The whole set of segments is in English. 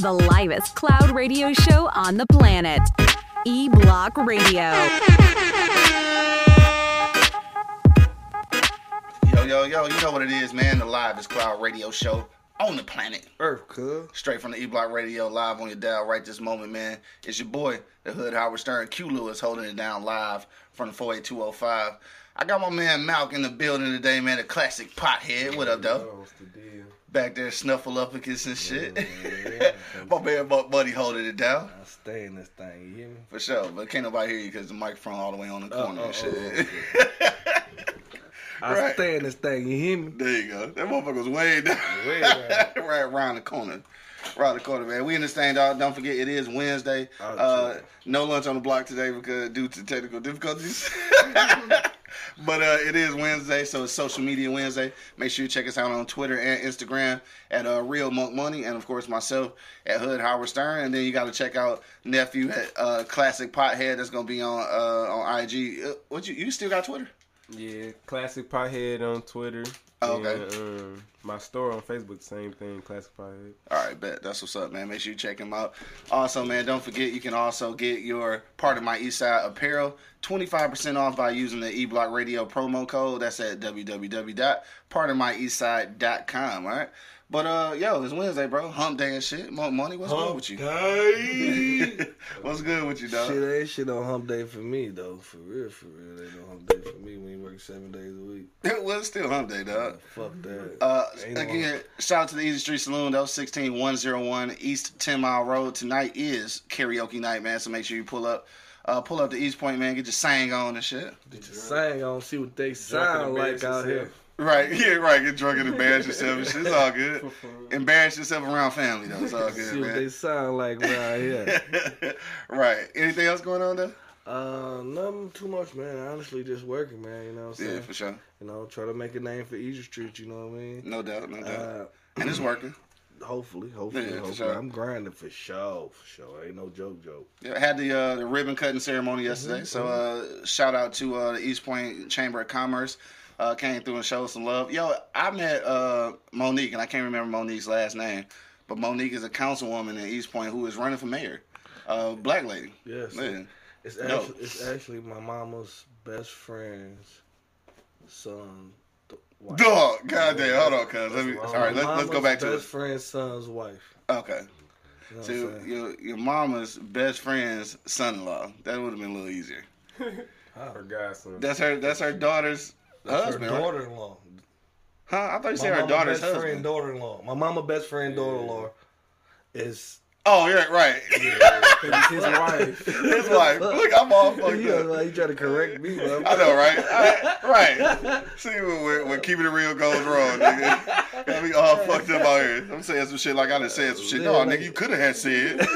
The livest cloud radio show on the planet. E Block Radio. Yo, yo, yo, you know what it is, man. The livest cloud radio show on the planet. Earth, cuz. Straight from the E Block Radio, live on your dial right this moment, man. It's your boy, the Hood Howard Stern, Q Lewis, holding it down live from the 48205. I got my man Malk in the building today, man. A classic pothead. What up, though? What's the deal? Back there, snuffleupagus and shit. Yeah, my man, bu- buddy, holding it down. I stay in this thing, you hear me? For sure, but can't nobody hear you because the microphone all the way on the Oh, corner oh, and uh, shit. Uh, I Right. stay in this thing, you hear me? there you go. That motherfucker's way down. Way down. right around the corner. Around the corner, man. We in this thing, dog. Don't forget, it is Wednesday. Oh, Uh, no lunch on the block today because due to technical difficulties. But uh, it is Wednesday, so it's Social Media Wednesday. Make sure you check us out on Twitter and Instagram at uh, Real Monk Money, and of course myself at Hood Howard Stern. And then you got to check out nephew at uh, Classic Pothead. That's gonna be on uh, on IG. Uh, what you you still got Twitter? Yeah, classic pothead on Twitter. Oh, okay. And, um, my store on Facebook, same thing, classic pothead. All right, bet. That's what's up, man. Make sure you check him out. Also, man, don't forget you can also get your Pardon My Eastside apparel 25% off by using the eBlock Radio promo code. That's at www.pardonmyeastside.com, all right? But, uh, yo, it's Wednesday, bro. Hump day and shit. Money, what's good with you? Day. what's good with you, dog? Shit ain't shit on hump day for me, though. For real, for real. Ain't no hump day for me when you work seven days a week. well, it's still hump day, dog. Fuck that. Uh, Ain't no again, shout out to the Easy Street Saloon. That was 16101 East 10 Mile Road. Tonight is karaoke night, man. So make sure you pull up, uh, pull up to Eastpointe, man. Get your sang on and shit. Get your sang on, see what they Drunk sound like embarrass out here. Right, yeah, right. Get drunk and embarrass yourself and shit. It's all good. Embarrass yourself around family, though. It's all See good, what they sound like around here. right. Anything else going on there? Uh, nothing too much, man. Honestly, just working, man. You know what I'm saying? Yeah, for sure. You know, try to make a name for Easy Street. You know what I mean? No doubt, no doubt. Uh, and it's working. hopefully, hopefully, Yeah, hopefully. sure. I'm grinding for sure, for sure. Ain't no joke, joke. Yeah, I had the uh, the ribbon cutting ceremony yesterday. So uh, shout out to uh, the Eastpointe Chamber of Commerce. Uh, came through and showed some love. Yo, I met uh, Monique, and I can't remember Monique's last name, but Monique is a councilwoman in Eastpointe who is running for mayor. Uh, black lady. Yes, Man. it's No. actually it's actually my mama's best friend's son. Wife. Dog, goddamn, hold on, cuz. Let me. All right, let's, let's go back to best it. friend's son's wife. Okay. You know So your your mama's best friend's son-in-law. That would have been a little easier. Her godson. That's her. That's her daughter's That's husband. her daughter-in-law. Huh? I thought you said her daughter's best friend, husband. daughter-in-law. My mama best friend, daughter-in-law is Oh, yeah, right. It's his wife. His wife. Look, I'm all fucked yeah, up. like, you trying to correct me, bro. I know, right? I- right. See, when, when, when keeping it real goes wrong, nigga. Me all fucked up out here. I'm saying some shit like I done said some shit. No, Yeah, nigga, you could have had said.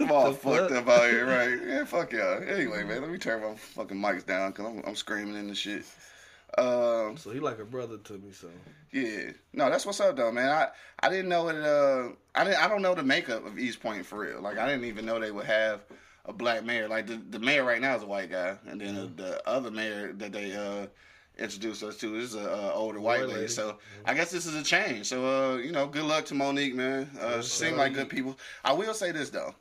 I'm all fucked up out here, right? Yeah, fuck y'all. Anyway, man, let me turn my fucking mics down because I'm, I'm screaming in the shit. Um, So he like a brother to me, so yeah, no, that's what's up though, man. I I didn't know it. Uh, I didn't. I don't know the makeup of Eastpointe for real. Like I didn't even know they would have a black mayor. Like the the mayor right now is a white guy, and then Mm-hmm. the, the other mayor that they uh introduced us to is a uh, older white White lady. lady. So I guess this is a change. So uh, you know, good luck to Monique, man. Uh, sir. like good people. I will say this though,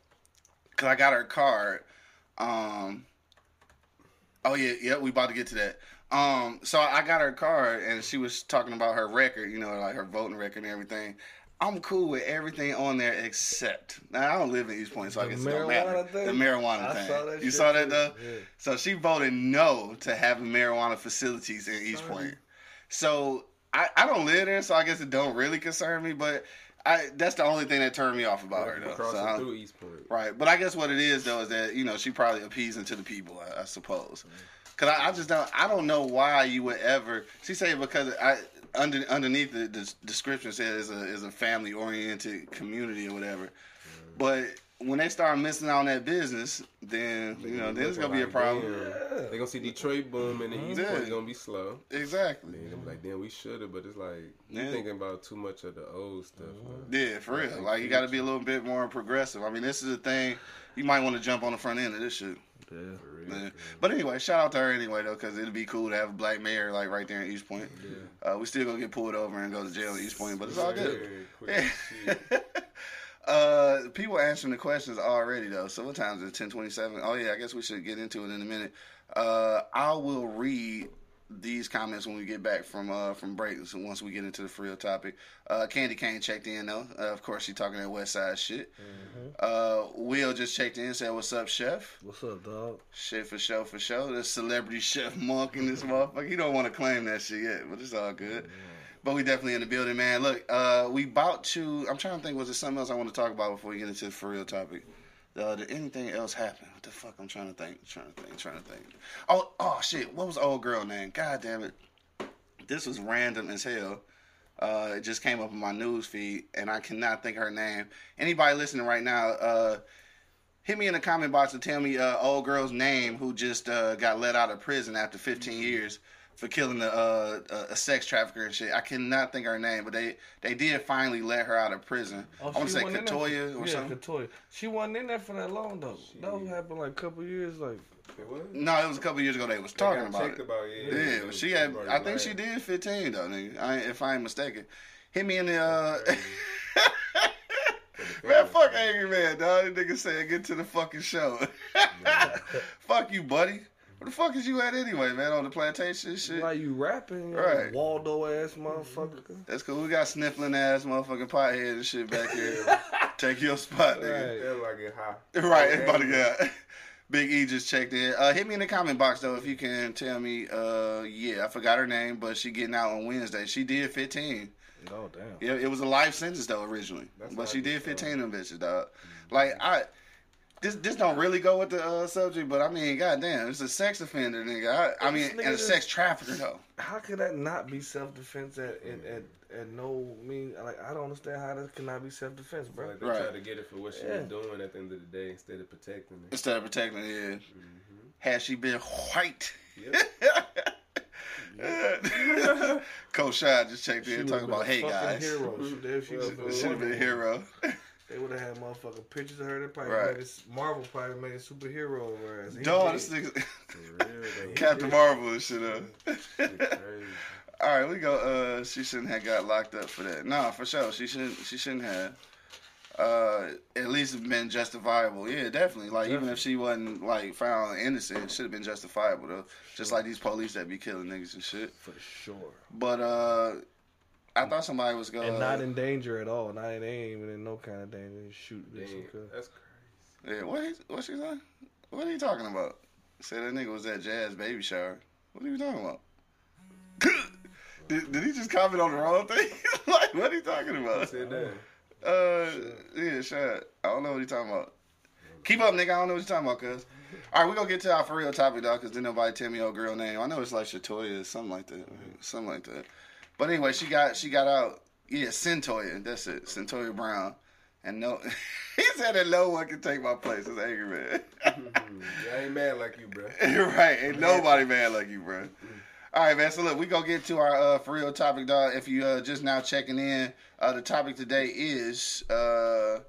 cause I got her card. Um. Oh yeah, yeah, we about to get to that. Um, so I got her card, and she was talking about her record, you know, like her voting record and everything. I'm cool with everything on there except now I don't live in Eastpointe, so I The guess it don't matter. thing? The marijuana I thing. saw you saw that though? Yeah. So she voted no to having marijuana facilities in East Sorry. Point. So I, I don't live there, so I guess it don't really concern me. But I that's the only thing that turned me off about her though. Crossing So through Eastpointe. Right, but I guess what it is though is that you know she probably appeasing to the people, I, I suppose. Cause I, I just don't, I don't know why you would ever. She said because I under underneath the, the description says is a is a family oriented community or whatever. Mm-hmm. But when they start missing out on that business, then you know, then it's gonna be a problem. They gonna see Detroit boom and the East Yeah. Point gonna be slow. Exactly. Be like, damn, we should have, but it's like you Yeah. thinking about too much of the old stuff. Yeah, for real. Like you got to be a little bit more progressive. I mean, this is a thing. You might want to jump on the front end of this shit. Yeah. For But anyway, shout out to her anyway though, because it'd be cool to have a black mayor like right there in Eastpointe. Uh, we still gonna get pulled over and go to jail in Eastpointe, but it's all good. Very quick shit. uh, people answering the questions already though. So what time is it? Ten twenty seven. Oh yeah, I guess we should get into it in a minute. Uh, I will read these comments when we get back from uh from break. So once we get into the real topic, uh, Candy Cane checked in though. Uh, of course, she talking that West Side shit. Uh, Will just checked in, said, "What's up, Chef?" What's up, dog? Shit for show for show. The celebrity chef monk in this motherfucker. He don't want to claim that shit yet, but it's all good. But we definitely in the building, man. Look, uh, we about to. I'm trying to think. Was there something else I want to talk about before we get into the for real topic? Uh, did anything else happen? What the fuck? I'm trying to think. Trying to think. Trying to think. Oh, oh shit. What was the old girl name? God damn it. This was random as hell. Uh, it just came up in my news feed, and I cannot think of her name. Anybody listening right now, uh, hit me in the comment box and tell me uh, old girl's name who just uh, got let out of prison after 15 years for killing a, uh, a, a sex trafficker and shit. I cannot think of her name, but they they did finally let her out of prison. I want to Oh, say wasn't in there Katoya for- or yeah, something. Katoya. She wasn't in there for that long though. That was happened like a couple years. Like It was? No, it was a couple years ago they was talking got about checked it. about it. Yeah, but she had. I think she did 15 though, nigga. I, if I ain't mistaken. Hit me in the. uh Man, fuck angry man, dog. That nigga said get to the fucking show. fuck you, buddy. Where the fuck is you at anyway, man? On the plantation shit. why you rapping? you Right. Waldo ass motherfucker. That's cool. We got sniffling ass motherfucking pothead and shit back here. Take your spot, nigga. Feel like it hot. Right, everybody got. Big E just checked in. Uh, hit me in the comment box though if you can tell me. Uh, yeah, I forgot her name, but she getting out on Wednesday. She did 15. Oh damn. Yeah, it was a life sentence though originally, That's but she did 15 of them bitches, dog. Like I, this this don't really go with the uh, subject, but I mean, goddamn, it's a sex offender, nigga. I, I mean, nigga and a just- sex trafficker though. How could that not be self defense at, at at at no I mean like I don't understand how that cannot be self defense, bro. Like they Right. tried to get it for what she Yeah. was doing at the end of the day instead of protecting it. Instead of protecting, yeah. Mm-hmm. Had she been white. Yep. Coach Shad just checked in talking about, been hey guys. Hero. She, if she Well, would've been Should have been a hero. They would have had motherfucking pictures of her. They probably Right. made it, Marvel probably made a superhero of her ass. Dog, this nigga, For real, they- Captain Marvel and shit up. Shit. All right, we go. Uh, she shouldn't have got locked up for that. Nah, for sure. She shouldn't. She shouldn't have. Uh, at least been justifiable. Yeah, definitely. Like even if she wasn't like found innocent, it should have been justifiable though. Just like these police that be killing niggas and shit. for sure. But uh, I thought somebody was going. And not in danger at all. Not in, they ain't even in no kind of danger. Shoot. Damn, that's crazy. Yeah, what? He, what she saying? What are you talking about? Said that nigga was at Jazz baby shower. What are you talking about? did, did he just comment on the wrong thing? like, what are you talking about? Said that. Uh, yeah, shut. I don't know what you talking about. Keep up, nigga. I don't know what you're talking about, cuz. All right, we're gonna get to our for real topic, dog, because then nobody tell me your girl name. I know it's like Shatoya or something like that, something like that. But anyway, she got she got out. Yeah, Cyntoia. That's it, Cyntoia Brown. And no, he said that no one can take my place. It's angry man. I ain't mad like you, bro. You're right, ain't nobody mad like you, bro. All right, man. So look, we gonna get to our uh, for real topic, dog. If you uh, just now checking in, uh, the topic today is uh,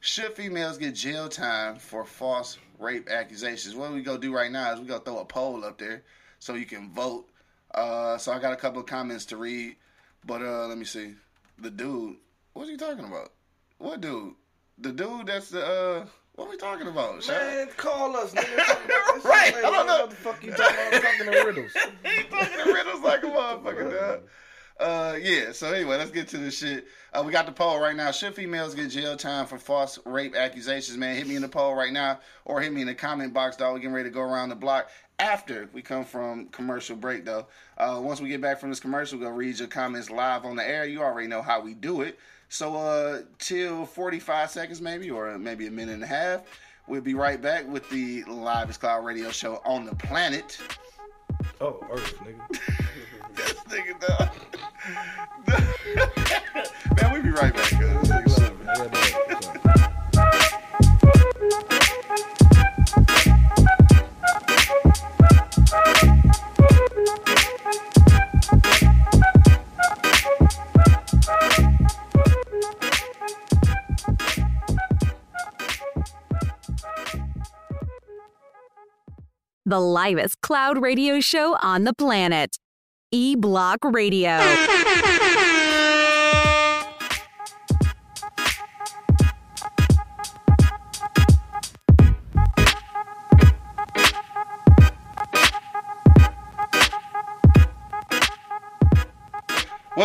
should females get jail time for false rape accusations? What we gonna do right now is we gonna throw a poll up there so you can vote. Uh, so I got a couple of comments to read, but uh, let me see. The dude, what's he talking about? What dude? The dude that's the uh, what we talking about? Man, call us, nigga. Talk about this Right. I don't know. What the fuck you talking about? Talking to riddles. he talking riddles like a motherfucker, dog. Uh, yeah. So anyway, let's get to this shit. Uh, we got the poll right now. Should females get jail time for false rape accusations? Man, hit me in the poll right now, or hit me in the comment box, dog. We're getting ready to go around the block after we come from commercial break, though. Uh, once we get back from this commercial, we'll read your comments live on the air. You already know how we do it. So uh, till 45 seconds, maybe, or maybe a minute and a half. We'll be right back with the Live Cloud Radio Show on the planet. Oh, Earth, nigga. This nigga, dog. Man, we be right back. The livest cloud radio show on the planet. E Block Radio.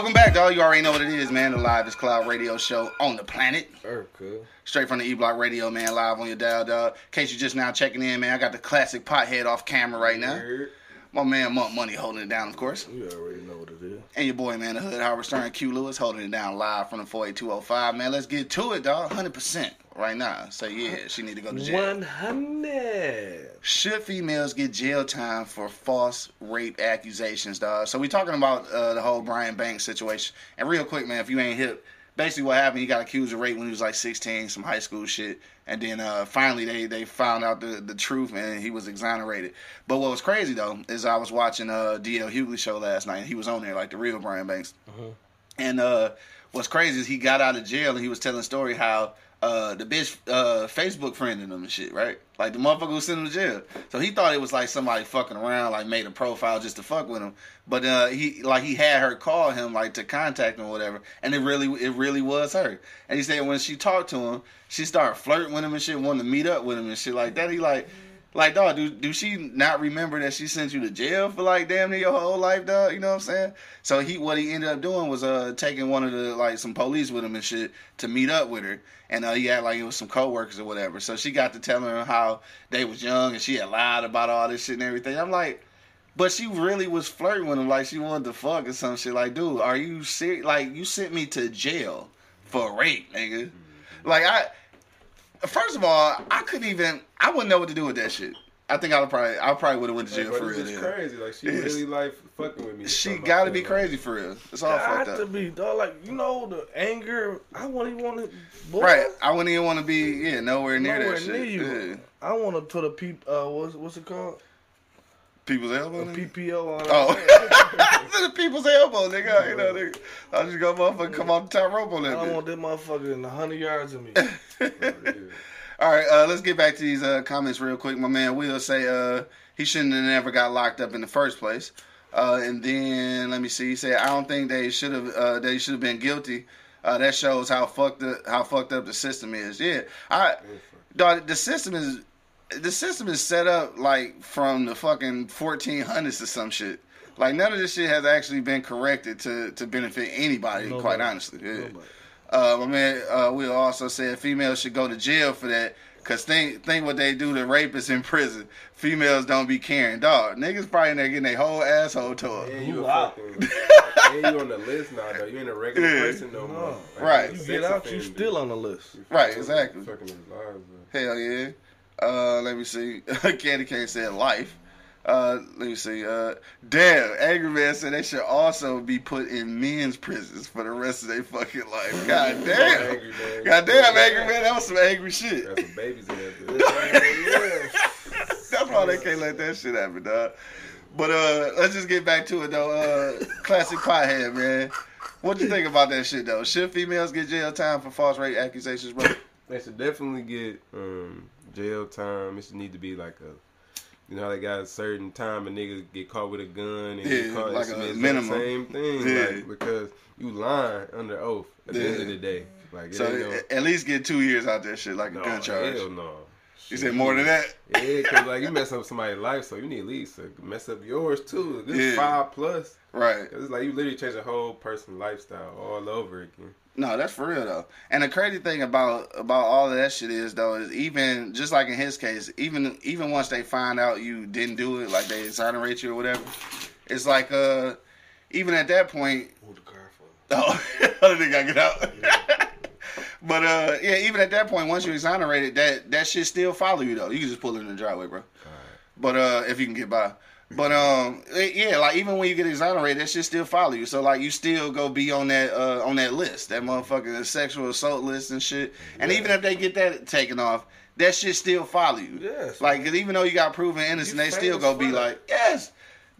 Welcome back, dog. You already know what it is, man. The livest cloud radio show on the planet. Cuz. Straight from the E Block Radio, man, live on your dial, dog. In case you're just now checking in, man, I got the classic pothead off camera right now. My man, Monk Money, holding it down, of course. You already know what it is. And your boy, man, the Hood Howard Stern, Q Lewis, holding it down live from the 48205. Man, let's get to it, dog. 100% right now. So, yeah, she need to go to jail. 100. Should females get jail time for false rape accusations, dog? So we talking about uh, the whole Brian Banks situation. And real quick, man, if you ain't hip, basically what happened, he got accused of rape when he was like 16, some high school shit. And then uh, finally they, they found out the, the truth and he was exonerated. But what was crazy, though, is I was watching uh, D.L. Hughley show last night. He was on there, like the real Brian Banks. And uh, what's crazy is he got out of jail and he was telling a story how uh, the bitch uh, Facebook friended him and shit, right? Like the motherfucker was him to jail. So he thought it was like somebody fucking around, like made a profile just to fuck with him. But uh, he like he had her call him like to contact him or whatever, and it really it really was her. And he said when she talked to him, she started flirting with him and shit, wanted to meet up with him and shit like that. He like. Like, dog, do, do she not remember that she sent you to jail for like damn near your whole life, dog? You know what I'm saying? So he, what he ended up doing was uh taking one of the like some police with him and shit to meet up with her, and uh, he had like it was some coworkers or whatever. So she got to telling him how they was young and she had lied about all this shit and everything. I'm like, but she really was flirting with him like she wanted to fuck or some shit. Like, dude, are you serious? Like, you sent me to jail for rape, nigga. Like I. First of all, I couldn't even. I wouldn't know what to do with that shit. I think I would probably. I probably would have went to jail bro, for real. then. crazy. Like she Yes. really like fucking with me. She got to be crazy for real. It's all Got fucked up. to be, dog. Like, you know, the anger. I wouldn't even want to. Boy, Right. I wouldn't even want to be. Yeah, nowhere near Nowhere that shit. you. Yeah. I want to put a P. Uh, what's what's it called? People's elbow. PPO on. Oh, the people's elbow, nigga. You know, nigga. I just got motherfucker come off the top rope on I that don't bitch. want that motherfucker in hundred yards of me. All right, uh, let's get back to these uh, comments real quick. My man Will say uh, he shouldn't have never got locked up in the first place. Uh, and then let me see. He said I don't think they should have. Uh, they should have been guilty. Uh, that shows how fucked up, how fucked up the system is. Yeah, I dog, the system is the system is set up like from the fucking 1400s or some shit. Like none of this shit has actually been corrected to to benefit anybody. Quite honestly, yeah. Nobody. Uh, my man uh, Will also said females should go to jail for that. Cause think think what they do to rapists in prison. Females don't be caring. Dog, niggas probably in there getting their whole asshole tore. And you You out. fucking, and you on the list now, though. You ain't a regular Yeah. person no more. Like, Right. you You get sex out, you still on the list. Right, exactly. Fucking his lives. Hell yeah. Uh, let me see. Candy Cane said life. Uh, let me see. Uh, damn, Angry Man said they should also be put in men's prisons for the rest of their fucking life. God damn. Angry Man. God damn, Angry Man, that was some angry shit. Got some babies in bitch. That's why they can't let that shit happen, dog. But uh, let's just get back to it though. Uh, classic pothead, man. What you think about that shit though? Should females get jail time for false rape accusations, bro? They should definitely get um, jail time. It should need to be like a, you know, how they got a certain time a nigga get caught with a gun and Yeah, get caught. like a be the. Same thing, Yeah. like because you lying under oath at the end of the day. Like So no, at least get two years out that shit, like a gun charge. Hell no. You said more than that? Yeah, cause like you mess up somebody's life, so you need at least to mess up yours too. This Yeah. five plus. right? it's like you literally change a whole person's lifestyle all over again. No, that's for real though. And the crazy thing about about all of that shit is though is even just like in his case, even even once they find out you didn't do it, like they exonerate you or whatever, it's like uh even at that point, the car for. oh, other nigga gotta get out. but uh yeah, even at that point, once you exonerated, that that shit still follow you though. You can just pull it in the driveway, bro. But uh, if you can get by. But um, it- yeah, like even when you get exonerated, that shit still follow you. So like you still go be on that uh on that list, that motherfucking sexual assault list and shit. And even if they get that taken off, that shit still follow you. Yes. Like 'cause even though you got proven innocent, You they still go be like, yes.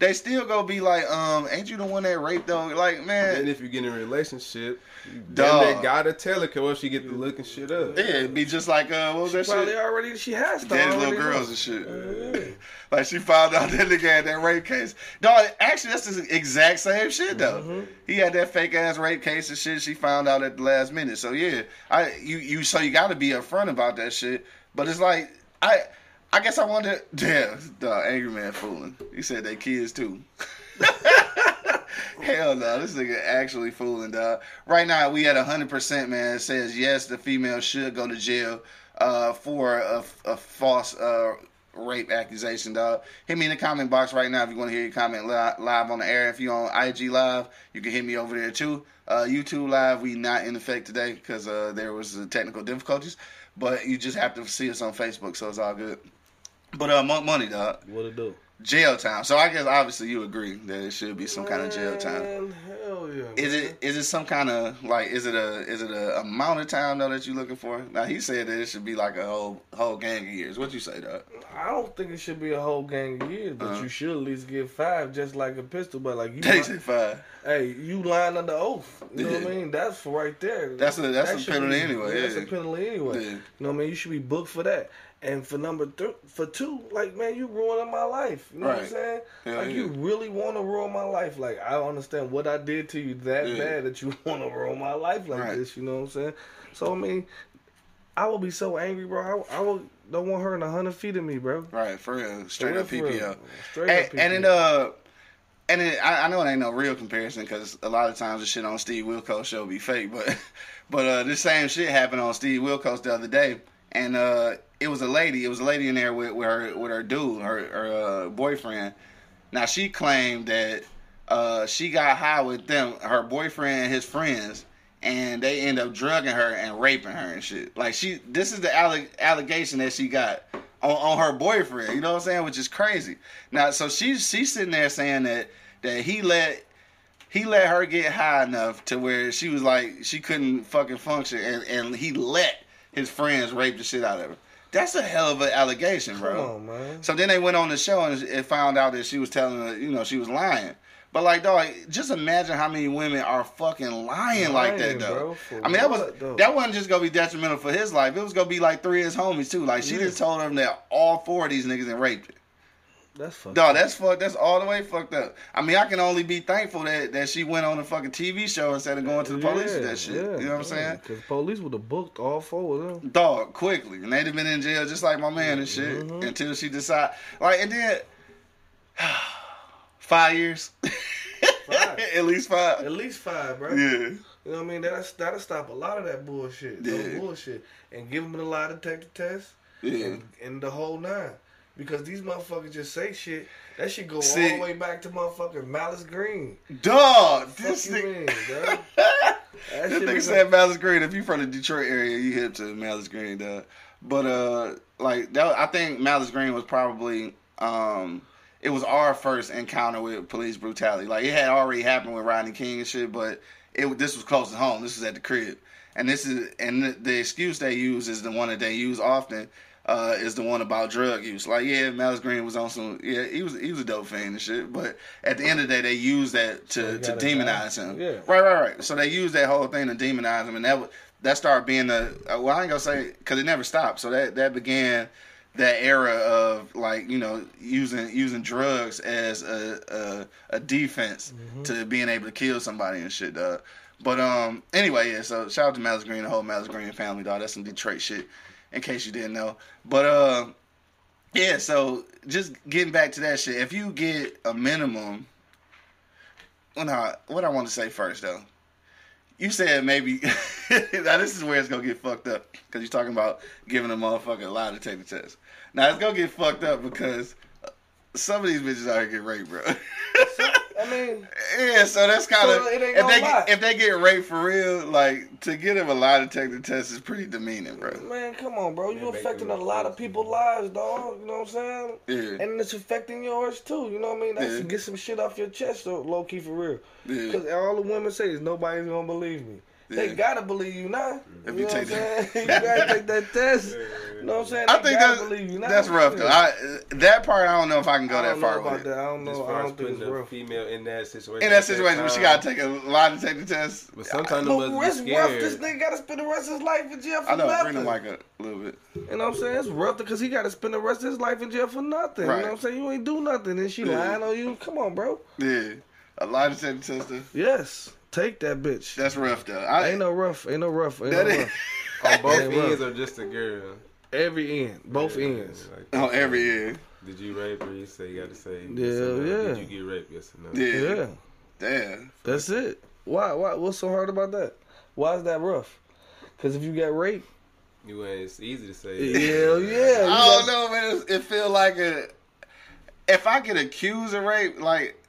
They still gonna be like, um, ain't you the one that raped though? Like, man, And if you get in a relationship, you Dog. damn near gotta tell her cause she get to looking shit up. yeah, it'd be just like uh, what was that Probably shit? already she has to Daddy's little girls know. and shit. Yeah. Like she found out that nigga had that rape case. Dog, actually that's the exact same shit though. Mm-hmm. He had that fake ass rape case and shit. She found out at the last minute. So yeah, I you you so you got to be upfront about that shit. But it's like I I guess I wonder. Damn, dog, angry man fooling. He said they kids too. Hell no, this nigga actually fooling, dog. Right now, we at hundred percent, man. It says yes, the female should go to jail uh, for a, a false uh, rape accusation, dog. Hit me in the comment box right now if you want to hear your comment li- live on the air. If you're on IG live, you can hit me over there too. Uh, YouTube live, we not in effect today because uh, there was uh, technical difficulties, but you just have to see us on Facebook, so it's all good. But uh, Money, dog, What it do? jail time. So I guess obviously you agree that it should be some kind of jail time. Hell yeah. Is man. it is it some kind of like is it a is it a amount of time though that you're looking for? Now he said that it should be like a whole whole gang of years. What you say, dog? I don't think it should be a whole gang of years, but Uh-huh. you should at least get five, just like a pistol. But like you, They said five. hey, you lying under oath. You know what I mean? That's right there. That's a- that's That a penalty be- anyway, That's yeah. a penalty anyway. Yeah. You know what I mean? You should be booked for that. And for number th- for two, like man, you ruining my life. You know what I'm saying? Hell like yeah. you really want to ruin my life. Like I understand what I did to you that Yeah. bad that you want to ruin my life like Right. this. You know what I'm saying? So I mean, I would be so angry, bro. I, I would don't want her in a hundred feet of me, bro. Right, for real. Straight For up real, real. Straight And, up and it uh and it, I, I know it ain't no real comparison because a lot of times the shit on Steve Wilkos show be fake, but but uh this same shit happened on Steve Wilkos the other day, and uh it was a lady, it was a lady in there with, with her with her dude, her her uh, boyfriend. Now she claimed that uh she got high with them, her boyfriend and his friends. And they end up drugging her and raping her and shit. Like she, this is the alle- allegation that she got on, on her boyfriend. You know what I'm saying? Which is crazy. Now, so she's she's sitting there saying that that he let he let her get high enough to where she was like she couldn't fucking function, and and he let his friends rape the shit out of her. That's a hell of an allegation, bro. Come on, man. So then they went on the show and it found out that she was telling her, you know, she was lying. But like, dog, just imagine how many women are fucking lying, like that, though. bro, I mean, that was though? that wasn't just gonna be detrimental for his life. It was gonna be like three of his homies too. Like she Yeah. just told him that all four of these niggas and raped her. That's fucked. Dog, that's fucked. That's all the way fucked up. I mean, I can only be thankful that, that she went on a fucking TV show instead of going to the police with that shit. you know what I'm saying? Because police would have booked all four of them. Dog, quickly, and they'd have been in jail just like my man and shit Mm-hmm. until she decide. Like, and then five years, Five. at least five. At least five, bro. Yeah, You know what I mean? That'll, that'll stop a lot of that bullshit. Yeah. Bullshit. And give them the lie detector test yeah. and, and the whole nine. Because these motherfuckers just say shit. That shit go See- all the way back to motherfucking Malice Green. Dog, this nigga. mean? That This nigga said Malice Green. If you from the Detroit area, you hip to Malice Green, dog. But uh, like that, I think Malice Green was probably um, it was our first encounter with police brutality. Like it had already happened with Rodney King and shit, but it this was close to home. This was at the crib, and this is and the, the excuse they use is the one that they use often. Uh, is the one about drug use. Like, yeah, Malice Green was on some. Yeah, he was he was a dope fan and shit. But at the end of the day, they use that to to demonize him. Yeah. Right, right, right. So they used that whole thing to demonize him, and that that started being the well, I ain't gonna say because it never stopped. So that that began that era of like you know using using drugs as a a, a defense to being able to kill somebody and shit, dog. But um, anyway, yeah. So shout out to Malice Green, the whole Malice Green family, dog. That's some Detroit shit, in case you didn't know. But uh, yeah. So just getting back to that shit, if you get a minimum well, no, what I want to say first though, you said maybe now this is where it's gonna get fucked up because you're talking about giving a motherfucker a lie detector test. Now it's gonna get fucked up because some of these bitches out here get raped, bro. I mean, yeah, so that's kind of So if they lie. get, if they get raped for real, like to get them a lie detector test is pretty demeaning, bro. man, come on, bro. You They affecting a lot of people's lives, dog. You know what I'm saying? Yeah, And it's affecting yours too. You know what I mean? That's Yeah. get some shit off your chest, though, low key for real. yeah, Because all the women say is nobody's gonna believe me. They Yeah. gotta believe you now. If you you know take what I'm you gotta take that test. You know what I'm saying? I think gotta that's believe you now. that's rough though. I, that part I don't know if I can go I that far about with it. that. I don't As know. far I as don't think putting it's a female in that situation. In that at situation, where she gotta take a lie detector test. But sometimes But the it's mothers be rough. scared. This nigga gotta spend the rest of his life in jail for I know, nothing. bring the mic up a little bit. You know what I'm saying? It's rough because he got to spend the rest of his life in jail for nothing. Right. You know what I'm saying? You ain't do nothing, and she Yeah. lying on you. Come on, bro. Yeah, a lie detector tester. Yes, take that bitch. That's rough though. I, ain't no rough. Ain't no rough. Ain't that no is rough. On both Ain't rough. ends or just a girl? Every end, both Yeah, ends. like- on every end. Did you rape her? You say you got to say. Yeah, yes or no. Uh, yeah. Did you get raped? Yes or no? Yeah. Yeah, Damn. that's it. Why? Why? What's so hard about that? Why is that rough? Because if you get raped, You ain't. It's easy to say. hell yeah. I don't know, man. It, it feel like a. If I get accused of rape, like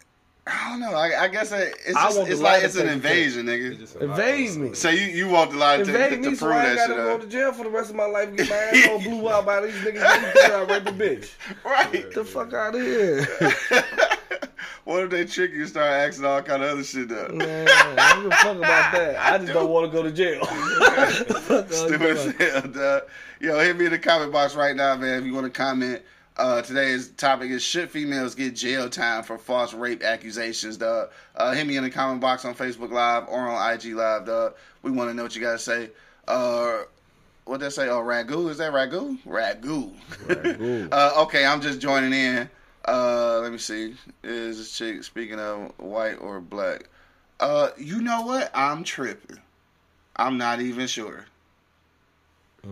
I don't know. I, I guess it, it's I just, want it's like it's an invasion, nigga. just. Invade me. So you you want the lie detector Invade to me so prove I that ain't shit gotta go up, to jail for the rest of my life get my asshole blew out by these niggas that think I raped a bitch. right? Get the fuck out of here. what if they trick you and start asking all kind of other shit up? Man, I don't give a fuck about that. I just don't want to go to jail. Fuck all you Stupid talking as hell, dog. Yo, hit me in the comment box right now, man. If you want to comment, uh, today's topic is should females get jail time for false rape accusations, dog? Uh, hit me in the comment box on Facebook Live or on IG Live, dog. We want to know what you guys say. Uh, what they say? Oh, ragu? Is that ragu? Ragu. Ragu. uh, okay, I'm just joining in. Uh, let me see. Is this chick speaking of white or black? Uh, you know what? I'm tripping. I'm not even sure.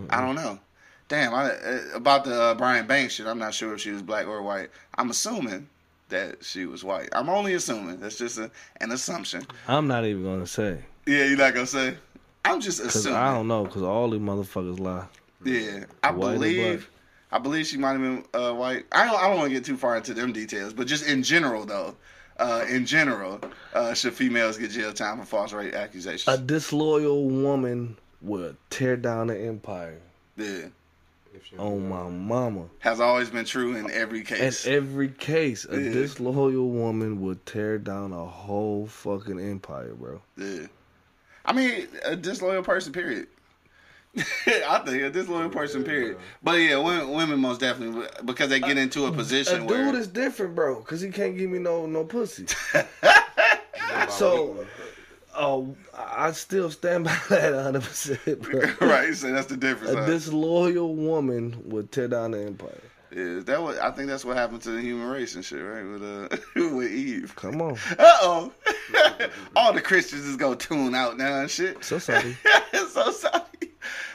I don't know. Damn, I, uh, about the uh, Brian Banks shit, I'm not sure if she was black or white. I'm assuming that she was white. I'm only assuming. That's just a, an assumption. I'm not even gonna say Yeah, you're not gonna say. I'm just assuming. I don't know because all these motherfuckers lie. Yeah, I White believe. I believe she might have been uh, white. I don't. I don't want to get too far into them details, but just in general, though, uh, in general, uh, should females get jail time for false rape accusations? A disloyal woman would tear down the empire. yeah, On oh, my mama. has always been true in every case. In every case, a Yeah. disloyal woman would tear down a whole fucking empire, bro. yeah, I mean, a disloyal person. Period. I think a disloyal person. Period. But yeah, women, women most definitely because they get into a A position dude is different, bro, because he can't give me no no pussy. So, weakness. Oh, I still stand by that 100, percent bro. right. So that's the difference. A huh? disloyal woman would tear down the empire. Yeah, that what I think that's what happened to the human race and shit, right? With uh, with Eve. Come on, Uh oh. All the Christians is gonna tune out now and shit. so sorry. so sorry.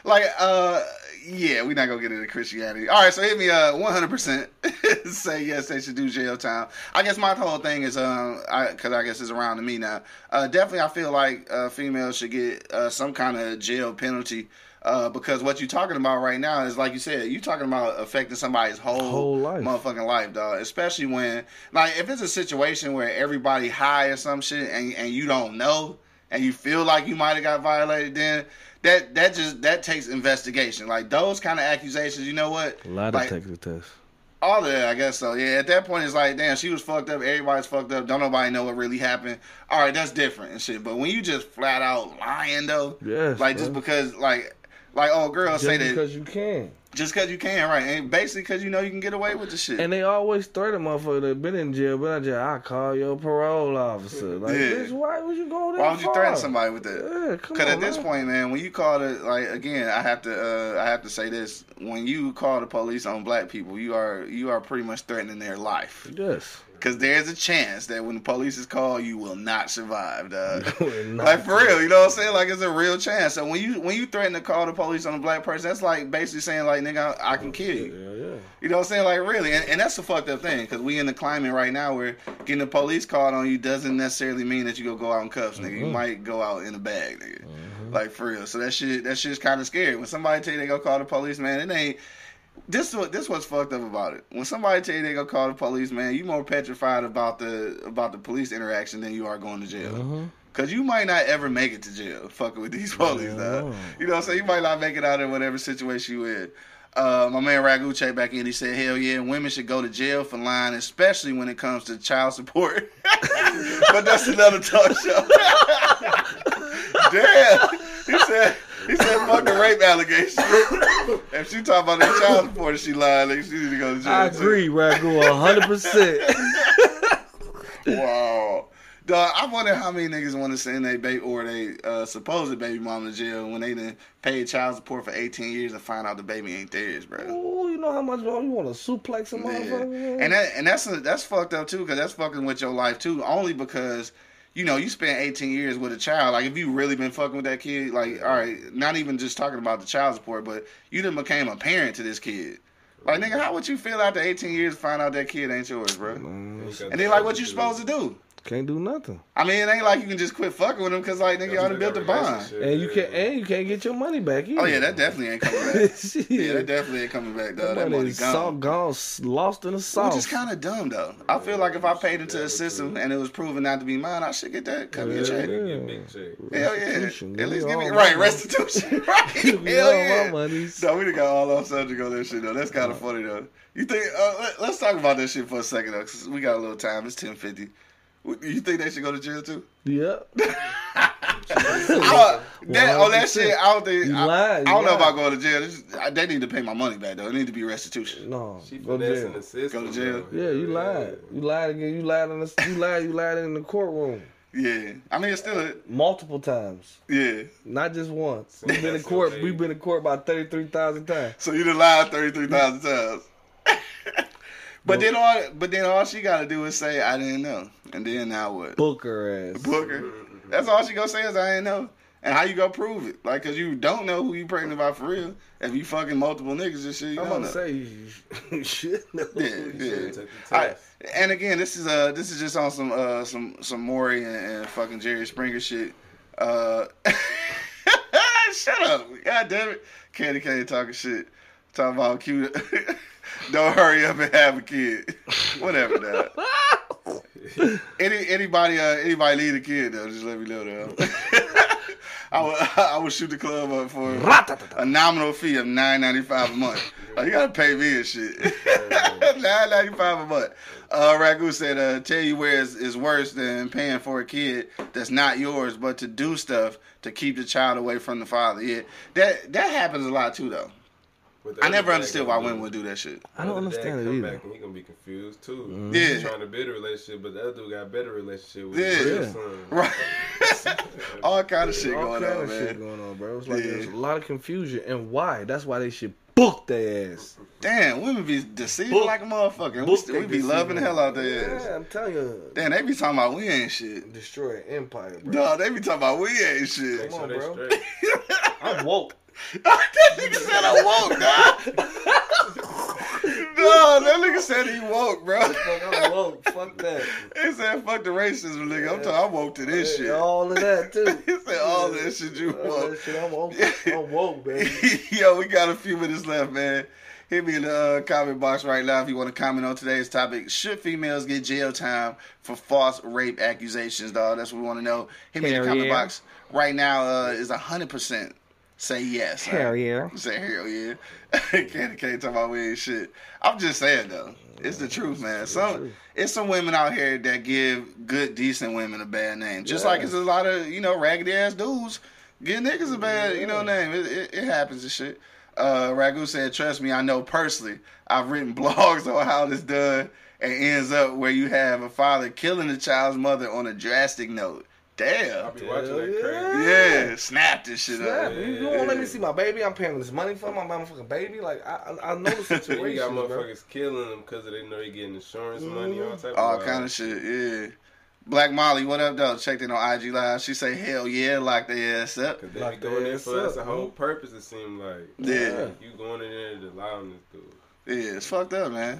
Like, uh, yeah, we're not gonna get into Christianity. All right, so hit me, uh, 100% say yes, they should do jail time. I guess my whole thing is, um, I, cause I guess it's around to me now. Uh, definitely, I feel like uh, females should get uh, some kind of jail penalty. Uh, because what you're talking about right now is like you said, you're talking about affecting somebody's whole, Whole life. motherfucking life, dog. Especially when, like, if it's a situation where everybody high or some shit and and you don't know and you feel like you might have got violated, then that that just that takes investigation. Like those kind of accusations, you know what? A lot of Like, Texas tests. all of that, I guess so. Yeah, at that point, it's like, damn, she was fucked up. Everybody's fucked up. Don't nobody know what really happened. All right, that's different and shit. But when you just flat out lying though, Yes, like just because, like, like oh, girl, Just say that because you can. Just because you can, right? And basically because you know you can get away with the shit. And they always threaten motherfucker that been in jail, but I just, I call your parole officer. Like, Yeah. bitch, why would you go there? Why would you threaten somebody with that? Because on, at this man. point, man, when you call the, like again, I have to uh, I have to say this: when you call the police on black people, you are you are pretty much threatening their life. Yes. Because there's a chance that when the police is called, you will not survive, dog. not like for real, you know what I'm saying? Like it's a real chance. So when you when you threaten to call the police on a black person, that's like basically saying like nigga, I, I can kill you. Yeah, yeah. You know what I'm saying? Like really, and, and that's a fucked up thing because we in the climate right now where getting the police called on you doesn't necessarily mean that you go go out in cuffs, nigga. You might go out in a bag, nigga. Like for real. So that shit, that shit's kind of scary. When somebody tell you they go call the police, man, it ain't. This what this what's fucked up about it. When somebody tell you they gonna call the police, man, you more petrified about the about the police interaction than you are going to jail. Mm-hmm. Cause you might not ever make it to jail fucking with these police, dog. You know what I'm saying? You might not make it out of whatever situation you in. Uh, my man Ragu checked back in. He said, "Hell yeah, women should go to jail for lying, especially when it comes to child support." but that's another talk show. Damn, he said, he said, fuck the rape allegation. if she talking about the child support, she lying. Like, she need to go to jail. I agree, Ragu, hundred percent. Wow. Dog, I wonder how many niggas want to send their baby or they uh, supposed baby mama to jail when they done paid child support for 18 years and find out the baby ain't theirs, bro. Oh, you know how much more you want to suplex a Yeah. motherfucker? man? And that and that's that's fucked up too, because that's fucking with your life too. Only because you know you spent 18 years with a child. Like if you really been fucking with that kid, like all right, not even just talking about the child support, but you done became a parent to this kid. Like nigga, how would you feel after 18 years to find out that kid ain't yours, bro? And then like, what you supposed to do? Can't do nothing. I mean, it ain't like you can just quit fucking with him because like nigga, y'all done built a bond. And you can't and you can't get your money back either. Oh yeah, that definitely ain't coming back. Yeah, that definitely ain't coming back, Though. That money money is so gone. gone, lost in the sauce. Which is kind of dumb though. I feel like if I paid into a system and it was proven not to be mine, I should get that. Cut me a check. Yeah. Get big check. Hell yeah. At least give me right restitution. right. Give me Hell all yeah. my monies. No, we done got all off subject on that shit though. That's kind of funny though. You think? Uh, let, let's talk about that shit for a second though, 'cause we got a little time. It's ten fifty. You think they should go to jail too? Yep. I, that, on that shit, I don't think. You I, lied, I you don't know lied. about going to jail. This- I- they need to pay my money back though. It need to be restitution. No. She Go to jail. the system. Go to jail. bro. Yeah, you lied. You lied again. You lied in the. You lied. You lied in the courtroom Yeah, I mean it's still a, multiple times, yeah. not just once. We've been in court. We've been in court about thirty three thousand times. So you done lied thirty three thousand times. But then all, but then all she got to do is say I didn't know, and then now what? Book her ass. Booker. That's all she gonna say is I didn't know. And how you gonna prove it? Like, cause you don't know who you pregnant about for real. If you fucking multiple niggas and shit, you I'm don't about know. to say you should know. Yeah, yeah. should've took the I, and again, this is uh this is just on some uh some some Maury and, and fucking Jerry Springer shit. Uh, shut up! God damn it, Candy Cane talking shit, talking about cute. Don't hurry up and have a kid. Whatever that. Any anybody uh anybody lead a kid though, just let me know though. I would I would shoot the club up for a nominal fee of nine ninety five a month. Like, you gotta pay me and shit. nine ninety five a month. Uh, Ragu said, uh, "Tell you where is, is worse than paying for a kid that's not yours, but to do stuff to keep the child away from the father. Yeah, that that happens a lot too, though. But the I never dad understood why women would do that shit. I don't the other dad understand it come either. Back and he gonna be confused too. Mhm. Yeah. He's trying to build a relationship, but the other dude got a better relationship with Yeah. his Yeah. son. Right. All kind of shit All going kind on, of shit going on, bro. It's like Yeah. there's a lot of confusion, and why? That's why they should book their ass. Damn, women be deceiving Book- like a motherfucker. We, book st- we be loving the hell out their ass. Yeah, I'm telling you, Damn, they be talking about we ain't shit. destroy an empire, bro. No, they be talking about we ain't shit. Come on, bro. I'm woke. That nigga said I woke, dog. no, that nigga said he woke, bro. Fuck, I'm woke. Fuck that. He said fuck the racism, nigga. I'm talking, I woke to this shit. All of that too. He said all that shit you All woke. that shit, I'm woke. I'm woke, baby. Yo, we got a few minutes left, man. Hit me in the uh, comment box right now if you want to comment on today's topic. Should females get jail time for false rape accusations, dog? That's what we want to know. Hit me in the comment yeah. box right now. Uh, is hundred percent say yes. Hell right? yeah. Say hell yeah. can't can't talk about we ain't shit. I'm just saying though. It's the truth, man. Some it's some women out here that give good, decent women a bad name. Just Yeah. like it's a lot of you know raggedy ass dudes give niggas a bad you know name. It, it, it happens and shit. Uh, Ragu said, "Trust me, I know personally. I've written blogs on how this done and ends up where you have a father killing the child's mother on a drastic note. I Damn. be watching Hell that yeah. crazy. Yeah, snap this shit Snap. up. You, you won't let me see my baby? I'm paying this money for my motherfucking baby. Like I, I I know the situation. You situation, got bro. motherfuckers killing them because they know they getting insurance money, all mm-hmm. type All of kind of shit, yeah. Black Molly, what up, though? Checked in on IG Live. She say, hell yeah, lock their ass up. Cause they Lock be going their in for that's the whole man. purpose. It seemed like Yeah. you going in there to lie on this dude. Yeah, it's fucked up, man.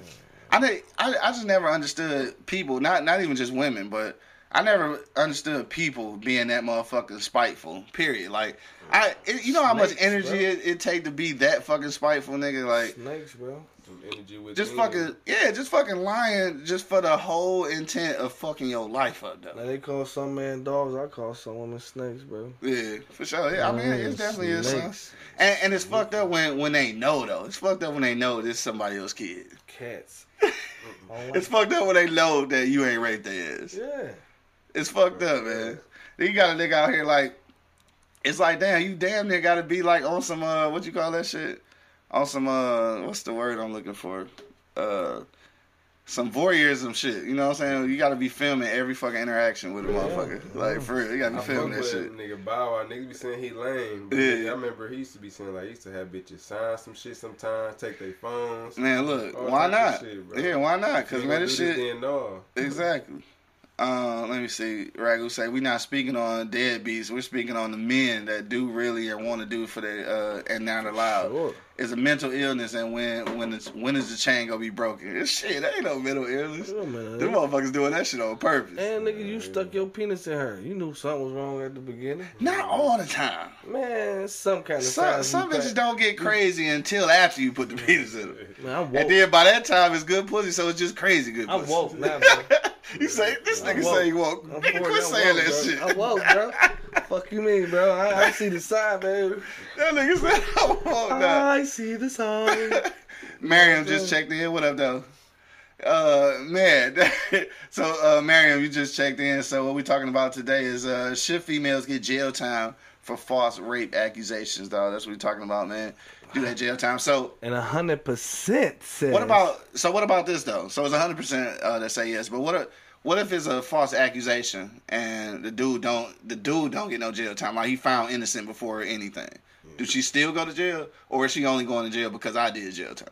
I, think, I I just never understood people, not not even just women, but I never understood people being that motherfucking spiteful. Period. Like I, it, you know how much energy bro. it, it take to be that fucking spiteful, nigga. Like Snakes, bro. Some energy with just fucking yeah, just fucking lying, just for the whole intent of fucking your life up, though. Now they call some man dogs. I call some women snakes, bro. Yeah, for sure. Yeah, I mean, Man, it's definitely is, son. And, and it's fucked up when when they know though. It's fucked up when they know this somebody else's kid. Cats. I don't like It's fucked up when they know that you ain't raped their ass. Yeah. It's fucked up, man. Then you got a nigga out here like it's like damn, you damn near got to be like on some uh, what you call that shit? On some uh, what's the word I'm looking for? Uh, some voyeurism shit. You know what I'm saying? You got to be filming every fucking interaction with a motherfucker. Like for real, you got to I be filming that shit. Nigga Bow Wow, niggas be saying he lame. Yeah. nigga, I remember he used to be saying like he used to have bitches sign some shit sometimes, take their phones. Man, look, why not? shit, yeah, why not? Cause man, this shit. Exactly. Uh, let me see. Ragu say we're not speaking on deadbeats. We're speaking on the men that do really and want to do for their uh, and not allowed. Sure. It's a mental illness, and when when it's when is the chain gonna be broken? Shit. Ain't no mental illness. Oh, man. Them motherfuckers doing that shit on purpose. And nigga, you stuck your penis in her. You knew something was wrong at the beginning. Not all the time. Man, some kind of Some some bitches don't get crazy until after you put the penis in them. Man, I'm And then by that time it's good pussy, so it's just crazy good pussy. I'm woke now, bro. you say this nigga woke. say you woke. Nigga, quit saying woke, that bro. shit. I'm woke, bro. Fuck you mean, bro? I, I see the sign, baby. That nigga said I'm woke now. I see the sign. Miriam just checked in. What up, though? Uh, man. so, uh, Miriam, you just checked in. So, what we talking about today is uh, should females get jail time for false rape accusations, dog? That's what we talking about, man. Do that jail time. So, And a hundred percent what about? So, what about this though? So, it's a hundred percent uh, that say yes, but what? If, what if it's a false accusation and the dude don't the dude don't get no jail time? Like he found innocent before anything. Do she still go to jail, or is she only going to jail because I did jail time?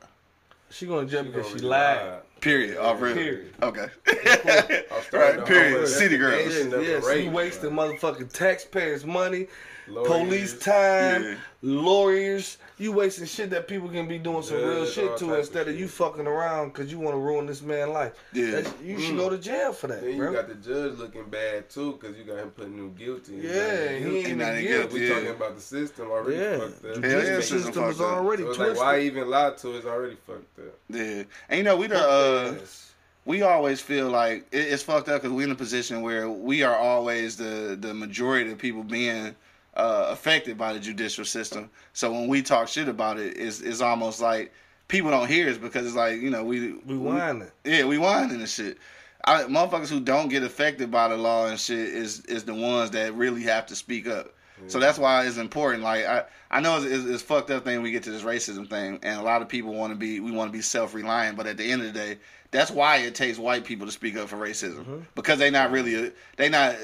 She going to jail because she Already lied. Period. Oh, really? Period. Okay. Right. Period. hope City girls. investigation of Yes, rape, you wasting bro. motherfucking taxpayers' money, Lawyers. police time, Yeah. lawyers. You wasting shit that people can be doing some real shit to type of instead of shit. you fucking around because you want to ruin this man's life. Yeah. That's- you should go to jail for that, Then you got the judge looking bad too, because you got him putting him guilty. yeah, he ain't not even even guilty. We Yeah. talking about the system already Yeah, fucked up. Hell the yeah, judicial system system is fucked up. already So twisted. like, why even lie to it? It's already fucked up. Yeah. And you know, we the uh, Yes. we always feel like it's fucked up because we're in a position where we are always the the majority of people being uh, affected by the judicial system. So when we talk shit about it, it's, it's almost like people don't hear us because it's like you know we We whining. Yeah, we whining and shit. I, motherfuckers who don't get affected by the law and shit is is the ones that really have to speak up. So that's why it's important. Like I, I know it's, it's, it's fucked up thing we get to this racism thing, and a lot of people want to be we want to be self reliant, but at the end of the day, that's why it takes white people to speak up for racism because they're not really they're not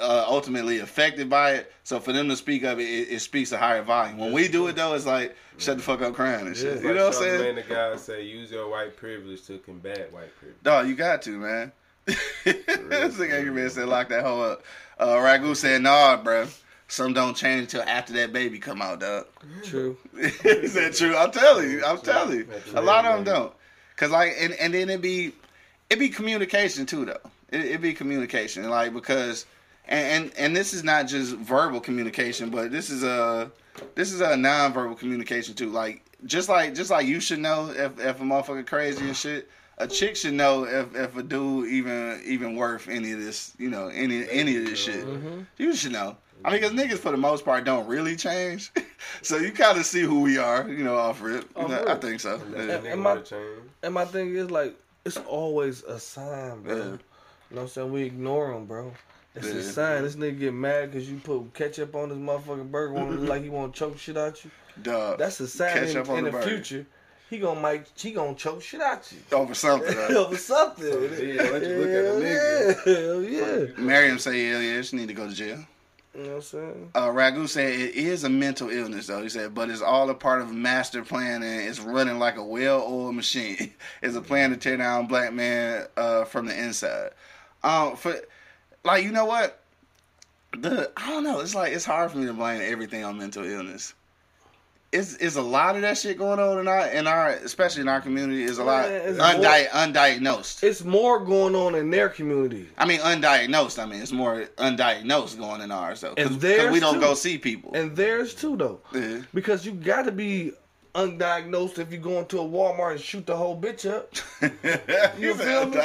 uh, ultimately affected by it. So for them to speak up, it, it speaks a higher volume. When we do it though, it's like shut the fuck up crying and shit. Yeah. You Like know what I'm saying? Charlamagne tha God say, use your white privilege to combat white privilege. Dog, you got to, man. this nigga angry man said lock that hoe up. Uh, Ragu said, nah, bro. Some don't change until after that baby come out, dog. True. Is that true. I'm telling you. I'm telling you. A lot of them don't. Cause like, and, and then it be, it be communication too, though. It, it be communication, like because, and, and and this is not just verbal communication, but this is a, this is a non-verbal communication too. Like just like just like you should know if if a motherfucker crazy and shit. A chick should know if, if a dude even even worth any of this, you know, any any of this shit. Mm-hmm. You should know. I mean, because niggas for the most part don't really change, so you kind of see who we are, you know, off rip. You know. I think so. Let Yeah. and my- And my thing is like, it's always a sign, bro. Yeah. You know what I'm saying? We ignore them, bro. It's Yeah. a sign. This nigga get mad because you put ketchup on his motherfucking burger, want like he want to choke shit out you. Dog. That's a sign in, Ketchup on in the the, future. He gonna make, he gonna choke shit out you. over something. huh? Over something. So, yeah, let you look at the Hell yeah. Hell yeah. Miriam say, yeah, yeah, she need to go to jail. You know what I'm saying? Uh, Ragu said it is a mental illness, though. He said, but it's all a part of a master plan and it's running like a well-oiled machine. it's a plan to tear down black man uh, from the inside. Um, for like, you know what? The I don't know. It's like it's hard for me to blame everything on mental illness. It's, it's a lot of that shit going on in our in our especially in our community is a lot it's undi- undiagnosed. It's more going on in their community. I mean, undiagnosed. I mean, it's more undiagnosed going in ours though, because we don't too. go see people. And theirs too, though. Yeah. Because you got to be undiagnosed if you go into a Walmart and shoot the whole bitch up. you You feel me?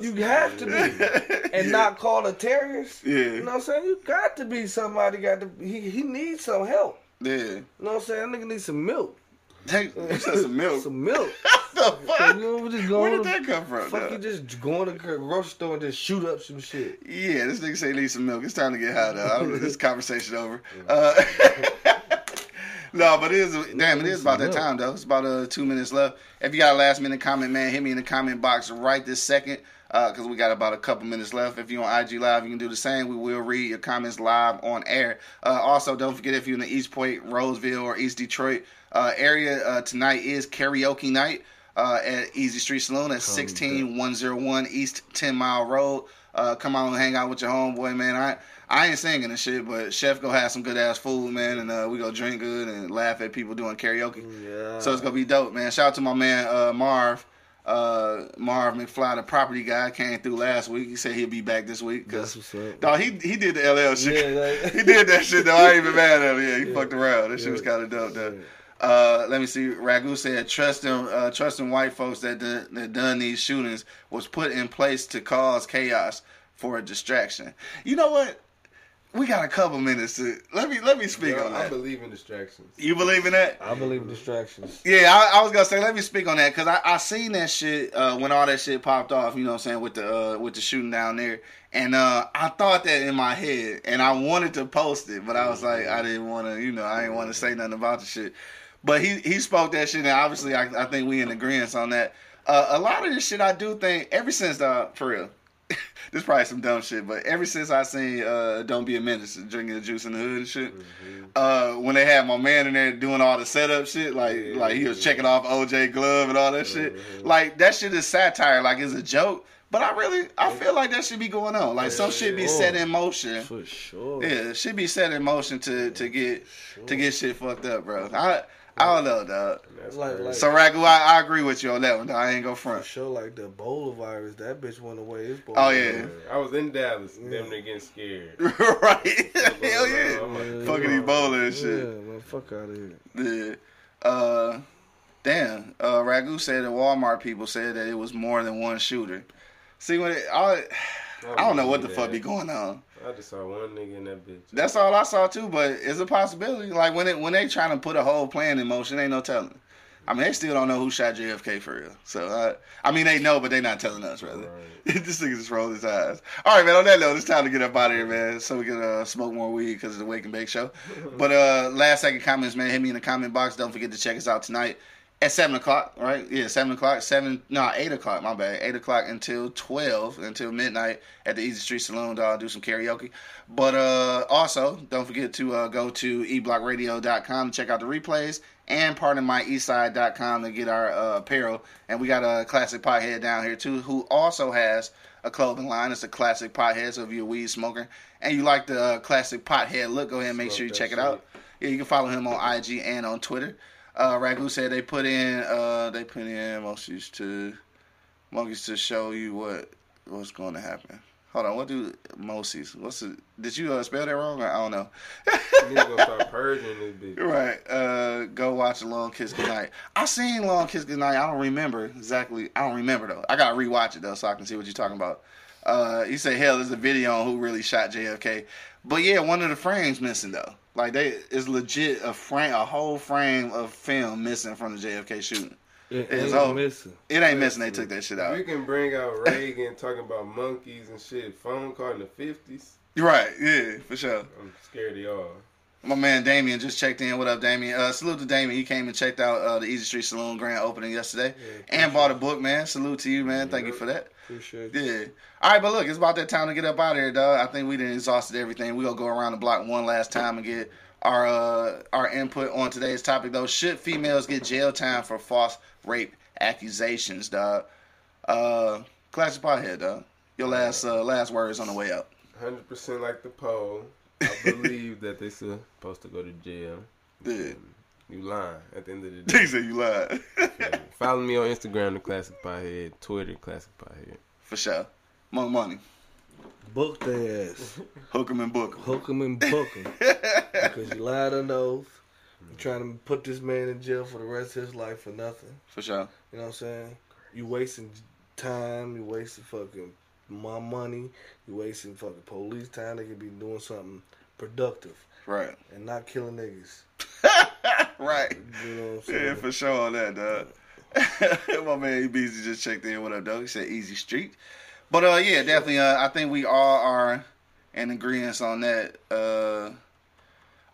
You have to be. And Yeah. not call a terrorist. Yeah. You know what I'm saying? You got to be somebody got to he he needs some help. Yeah. You know what I'm saying? That nigga need some milk. Take you said some milk. Some milk. What the fuck? you know, just go Where did that come from? Fuck you just going to grocery store and just shoot up some shit. Yeah, this nigga say he needs some milk. It's time to get hot out. This conversation over. Uh, no, but it is damn. It is about that time though. It's about uh, two minutes left. If you got a last minute comment, man, hit me in the comment box right this second. Because we got about a couple minutes left. If you're on IG Live, you can do the same. We will read your comments live on air. Uh, also, don't forget if you're in the Eastpointe, Roseville, or East Detroit uh, area, uh, tonight is karaoke night uh, at Easy Street Saloon at 16101 East 10 Mile Road. Uh, come on and hang out with your homeboy, man. I I ain't singing and shit, but Chef gonna have some good ass food, man, and uh, we go drink good and laugh at people doing karaoke. Yeah. So it's gonna be dope, man. Shout out to my man uh, Marv. Uh, Marv McFly, the property guy, came through last week. He said he'll be back this week. That's Cause what's up. dog, he he did the LL shit. Yeah, like- he did that shit though. I ain't even mad at him. Yeah, he Yeah. fucked around. That shit was kind of dope though. Uh, let me see. Ragu said, "Trusting, uh, trusting white folks that done, that done these shootings was put in place to cause chaos for a distraction." You know what? We got a couple minutes to let me let me speak Yo, on that. I believe in distractions. You believe in that? I believe in distractions. Yeah, I, I was gonna say let me speak on that because I, I seen that shit uh, when all that shit popped off. You know what I'm saying with the uh, with the shooting down there, and uh, I thought that in my head, and I wanted to post it, but I was like I didn't want to, you know, I didn't want to say nothing about the shit. But he he spoke that shit, and obviously I, I think we in agreement on that. Uh, a lot of this shit I do think ever since uh, for real. this probably some dumb shit, but ever since I seen uh, "Don't Be a Menace" drinking the juice in the hood and shit, uh, when they had my man in there doing all the setup shit, like like he was checking off OJ glove and all that shit, like that shit is satire, like it's a joke. But I really, I feel like that should be going on. Like some shit be set in motion. For sure. Yeah, should be set in motion to to get to get shit fucked up, bro. I I don't know, dog. Like- like- So Ragu, I, I agree with you on that one. Dog. I ain't go For front. sure, like the Ebola virus, that bitch went away. It's Oh, yeah. I was in Dallas, damn near getting scared. right? Hell yeah. I'm like, Fucking Ebola and shit. Yeah, man, fuck out of here. Yeah. Uh, damn. Uh, Ragu said that Walmart people said that it was more than one shooter. See what? It, I, I don't know what the fuck be going on. I just saw one nigga in that bitch. That's all I saw too. But it's a possibility. Like when it when they trying to put a whole plan in motion, ain't no telling. I mean, they still don't know who shot JFK for real. So I, I mean, they know, but they not telling us rather. this nigga just rolled his eyes. All right, man. On that note, it's time to get up out of here, man, so we can uh, smoke more weed because it's the Wake and Bake show. But uh, last second comments, man. Hit me in the comment box. Don't forget to check us out tonight at seven o'clock. Right? Yeah, seven o'clock. Seven. No, eight o'clock. My bad. Eight o'clock until twelve until midnight at the Easy Street Saloon. I'll do some karaoke. But uh, also, don't forget to uh, go to eblockradio.com to check out the replays and pardonmyeastside.com to get our uh, apparel. And we got a classic pothead down here too, who also has a clothing line. It's a classic pothead. So if you're a weed smoker and you like the uh, classic pothead look, go ahead and make Smoke sure you check it out. Yeah, you can follow him on IG and on Twitter. Uh, Ragu said they put in uh, they put in monkeys to monkeys to show you what what's going to happen. Hold on, what do Moses? What's it? Did you uh, spell that wrong? I don't know. You need to start purging this bitch. Right. Uh, go watch Long Kiss Goodnight. I seen Long Kiss Goodnight. I don't remember exactly. I don't remember though. I gotta rewatch it though so I can see what you're talking about. Uh, you say hell, there's a video on who really shot JFK. But yeah, one of the frames missing though. Like they is legit a frame, a whole frame of film missing from the JFK shooting. It ain't all- missing. It ain't missing. They took that shit out. you can bring out Reagan talking about monkeys and shit, phone call in the fifties. Right. Yeah, for sure. I'm scared of y'all. My man Damien just checked in. What up, Damien? Uh, salute to Damien. He came and checked out uh, the Easy Street Saloon grand opening yesterday, and bought a book, man. Salute to you, man. Thank you for that. Appreciate. Yeah. All right, but look, it's about that time to get up out of here, dog. I think we done exhausted everything. We gonna go around the block one last time and get our uh, our input on today's topic, though. Should females get jail time for false rape accusations, dog? Uh, classic pothead, dog. Your last uh, last words on the way. Hundred percent like the poll. I believe that they supposed to go to jail. Yeah. You lying at the end of the day. He said you lied. Follow me on Instagram, the Classic Pothead, Twitter, Classic Pothead. for sure. More money. Book their ass. Hook 'em and book 'em. Hook 'em and book book 'em. because you lied on oath. You're trying to put this man in jail for the rest of his life for nothing. For sure. You know what I'm saying? You wasting time. You wasting fucking my money. You wasting fucking police time. They could be doing something productive Right. and not killing niggas. Right. You know what I'm saying? Yeah, for sure on that, dog. My man Beezy just checked in. What up, dog? He said easy street. But uh, yeah, definitely. Uh, I think we all are in agreement on that. Uh,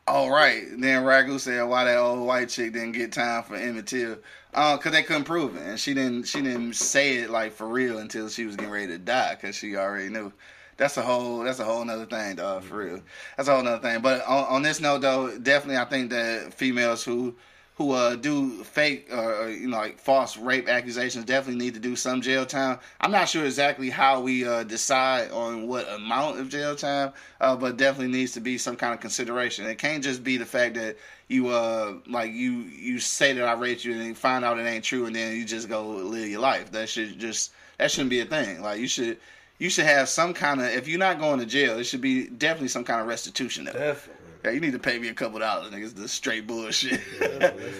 all right. Then Ragu said why that old white chick didn't get time for Emmett Till. Uh, cause they couldn't prove it, and she didn't. She didn't say it like for real until she was getting ready to die, cause she already knew. That's a whole. That's a whole another thing, dog. For real, that's a whole another thing. But on, on this note, though, definitely, I think that females who who uh, do fake, uh, you know, like false rape accusations definitely need to do some jail time. I'm not sure exactly how we uh, decide on what amount of jail time, uh, but definitely needs to be some kind of consideration. It can't just be the fact that you uh like you you say that I raped you and you find out it ain't true and then you just go live your life. That should just that shouldn't be a thing. Like you should you should have some kind of if you're not going to jail, it should be definitely some kind of restitution. There. Definitely. Yeah, you need to pay me a couple dollars, niggas. This straight bullshit.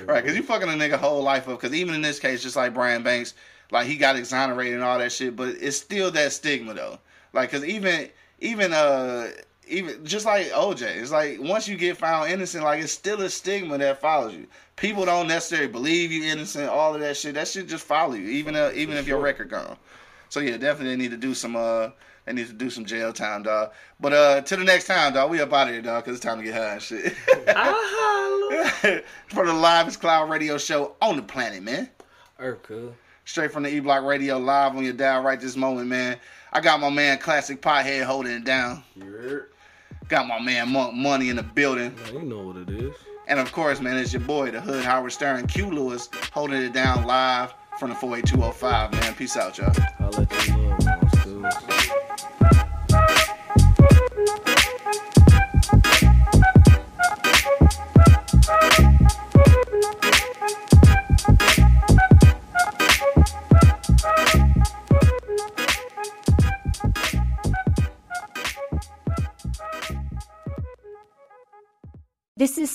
right, because you fucking a nigga whole life up. Because even in this case, just like Brian Banks, like he got exonerated and all that shit, but it's still that stigma though. Like, because even even uh even just like OJ, it's like once you get found innocent, like it's still a stigma that follows you. People don't necessarily believe you innocent. All of that shit, that shit just follow you, even uh, even if your record gone. So yeah, definitely they need to do some uh they need to do some jail time, dog. But uh to the next time, dog, we up out of here, dog, cause it's time to get high and shit. For the livest cloud radio show on the planet, man. Urkel. Straight from the E Block Radio live on your dial right this moment, man. I got my man Classic Pothead holding it down. Yeah. Got my man Monk Money in the building. Man, you know what it is. And of course, man, it's your boy, the Hood Howard Stern, Q Lewis, holding it down live from the 48205, man. Peace out, y'all.